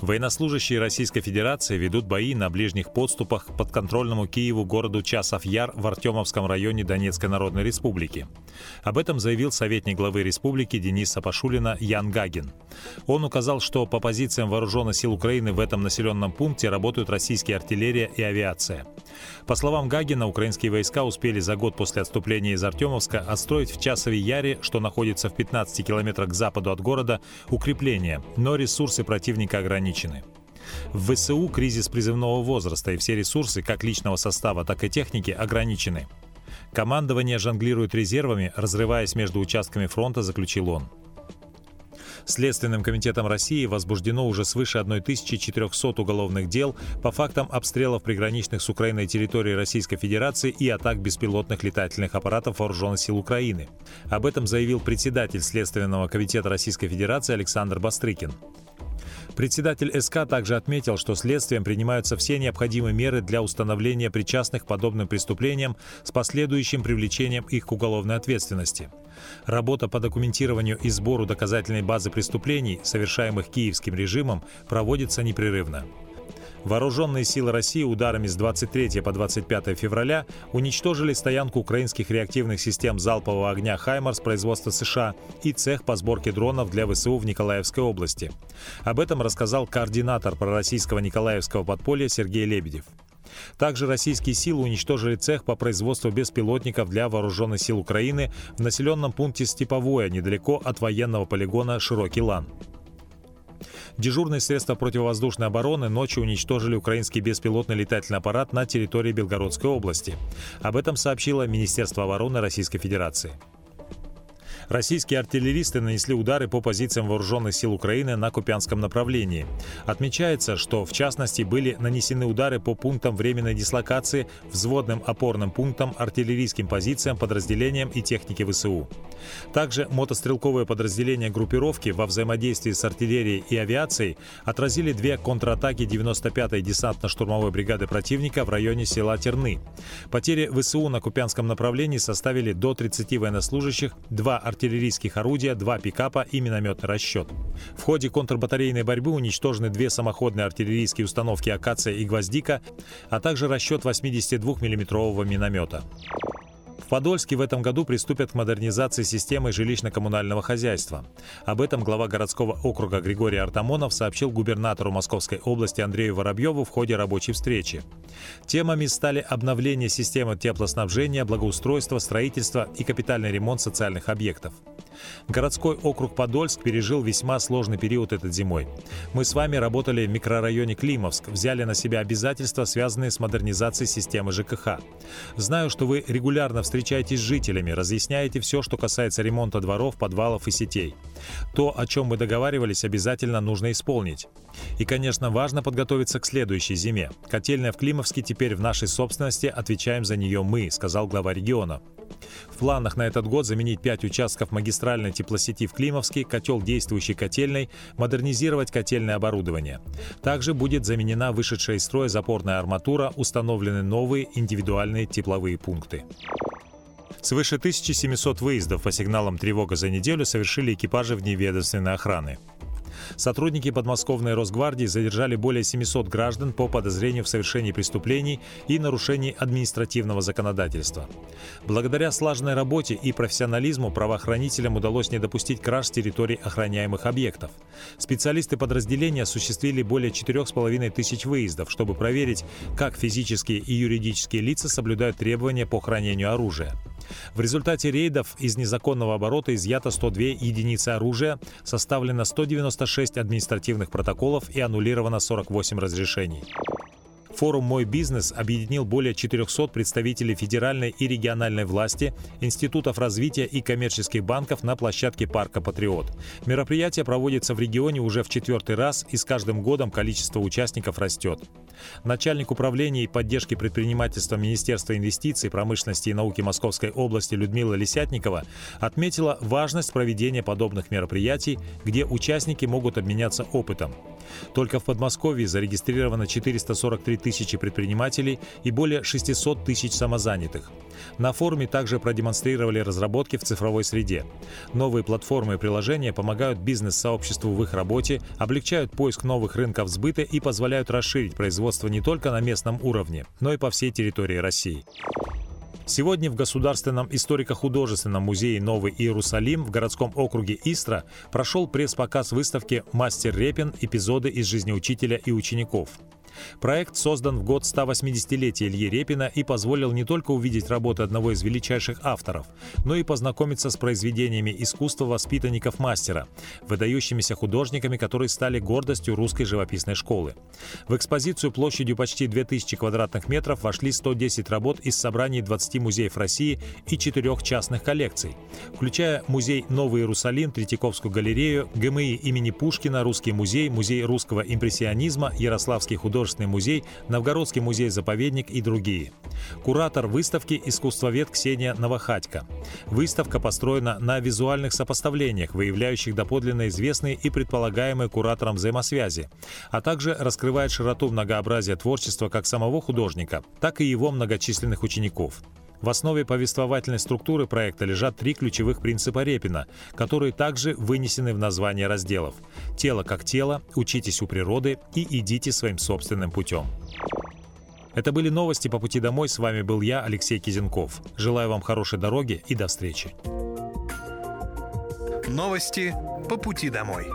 Военнослужащие Российской Федерации ведут бои на ближних подступах к подконтрольному Киеву городу Часов-Яр в Артемовском районе Донецкой Народной Республики. Об этом заявил советник главы республики Денис Сапашулина Ян Гагин. Он указал, что по позициям вооруженных сил Украины в этом населенном пункте работают российские артиллерия и авиация. По словам Гагина, украинские войска успели за год после отступления из Артемовска отстроить в Часове Яре, что находится в 15 километрах к западу от города, укрепления, но ресурсы противника ограничены. В ВСУ кризис призывного возраста и все ресурсы, как личного состава, так и техники, ограничены. Командование жонглирует резервами, разрываясь между участками фронта, заключил он. Следственным комитетом России возбуждено уже свыше 1400 уголовных дел по фактам обстрелов приграничных с Украиной территорий Российской Федерации и атак беспилотных летательных аппаратов Вооруженных сил Украины. Об этом заявил председатель Следственного комитета Российской Федерации Александр Бастрыкин. Председатель СК также отметил, что следствием принимаются все необходимые меры для установления причастных к подобным преступлениям с последующим привлечением их к уголовной ответственности. Работа по документированию и сбору доказательной базы преступлений, совершаемых киевским режимом, проводится непрерывно. Вооруженные силы России ударами с 23 по 25 февраля уничтожили стоянку украинских реактивных систем залпового огня «Хаймарс» производства США и цех по сборке дронов для ВСУ в Николаевской области. Об этом рассказал координатор пророссийского Николаевского подполья Сергей Лебедев. Также российские силы уничтожили цех по производству беспилотников для вооруженных сил Украины в населенном пункте Степовое, недалеко от военного полигона Широкий Лан. Дежурные средства противовоздушной обороны ночью уничтожили украинский беспилотный летательный аппарат на территории Белгородской области. Об этом сообщило Министерство обороны Российской Федерации. Российские артиллеристы нанесли удары по позициям вооруженных сил Украины на Купянском направлении. Отмечается, что в частности были нанесены удары по пунктам временной дислокации, взводным опорным пунктам, артиллерийским позициям, подразделениям и технике ВСУ. Также мотострелковые подразделения группировки во взаимодействии с артиллерией и авиацией отразили две контратаки 95-й десантно-штурмовой бригады противника в районе села Терны. Потери ВСУ на Купянском направлении составили до 30 военнослужащих, два артиллерийских артиллерийских орудия, два пикапа и минометный расчет. В ходе контрбатарейной борьбы уничтожены две самоходные артиллерийские установки «Акация» и «Гвоздика», а также расчет 82 миллиметрового миномета. Подольске в этом году приступят к модернизации системы жилищно-коммунального хозяйства. Об этом глава городского округа Григорий Артамонов сообщил губернатору Московской области Андрею Воробьеву в ходе рабочей встречи. Темами стали обновление системы теплоснабжения, благоустройство, строительство и капитальный ремонт социальных объектов. Городской округ Подольск пережил весьма сложный период этой зимой. Мы с вами работали в микрорайоне Климовск, взяли на себя обязательства, связанные с модернизацией системы ЖКХ. Знаю, что вы регулярно встречаетесь с жителями, разъясняете все, что касается ремонта дворов, подвалов и сетей. То, о чем мы договаривались, обязательно нужно исполнить. И, конечно, важно подготовиться к следующей зиме. Котельная в Климовске теперь в нашей собственности, отвечаем за нее мы, сказал глава региона. В планах на этот год заменить 5 участков магистральной теплосети в Климовске, котел действующей котельной, модернизировать котельное оборудование. Также будет заменена вышедшая из строя запорная арматура, установлены новые индивидуальные тепловые пункты. Свыше 1700 выездов по сигналам тревога за неделю совершили экипажи вневедомственной охраны. Сотрудники подмосковной Росгвардии задержали более 700 граждан по подозрению в совершении преступлений и нарушении административного законодательства. Благодаря слаженной работе и профессионализму правоохранителям удалось не допустить краж с территорий охраняемых объектов. Специалисты подразделения осуществили более 4,5 тысяч выездов, чтобы проверить, как физические и юридические лица соблюдают требования по хранению оружия. В результате рейдов из незаконного оборота изъято 102 единицы оружия, составлено 196 административных протоколов и аннулировано 48 разрешений. Форум «Мой бизнес» объединил более 400 представителей федеральной и региональной власти, институтов развития и коммерческих банков на площадке парка «Патриот». Мероприятие проводится в регионе уже в четвертый раз, и с каждым годом количество участников растет. Начальник управления и поддержки предпринимательства Министерства инвестиций, промышленности и науки Московской области Людмила Лисятникова отметила важность проведения подобных мероприятий, где участники могут обменяться опытом. Только в Подмосковье зарегистрировано 443 тысячи предпринимателей и более 600 тысяч самозанятых. На форуме также продемонстрировали разработки в цифровой среде. Новые платформы и приложения помогают бизнес-сообществу в их работе, облегчают поиск новых рынков сбыта и позволяют расширить производство не только на местном уровне, но и по всей территории России. Сегодня в Государственном историко-художественном музее Новый Иерусалим в городском округе Истра прошел пресс-показ выставки «Мастер Репин. Эпизоды из жизни учителя и учеников». Проект создан в год 180-летия Ильи Репина и позволил не только увидеть работы одного из величайших авторов, но и познакомиться с произведениями искусства воспитанников мастера, выдающимися художниками, которые стали гордостью русской живописной школы. В экспозицию площадью почти 2000 квадратных метров вошли 110 работ из собраний 20 музеев России и четырех частных коллекций, включая музей Новый Иерусалим, Третьяковскую галерею, ГМИ имени Пушкина, Русский музей, Музей русского импрессионизма, Ярославский художественный художественный музей, Новгородский музей-заповедник и другие. Куратор выставки – искусствовед Ксения Новохатько. Выставка построена на визуальных сопоставлениях, выявляющих доподлинно известные и предполагаемые куратором взаимосвязи, а также раскрывает широту многообразия творчества как самого художника, так и его многочисленных учеников. В основе повествовательной структуры проекта лежат три ключевых принципа Репина, которые также вынесены в название разделов. «Тело как тело», «Учитесь у природы» и «Идите своим собственным путем». Это были новости по пути домой. С вами был я, Алексей Кизенков. Желаю вам хорошей дороги и до встречи. Новости по пути домой.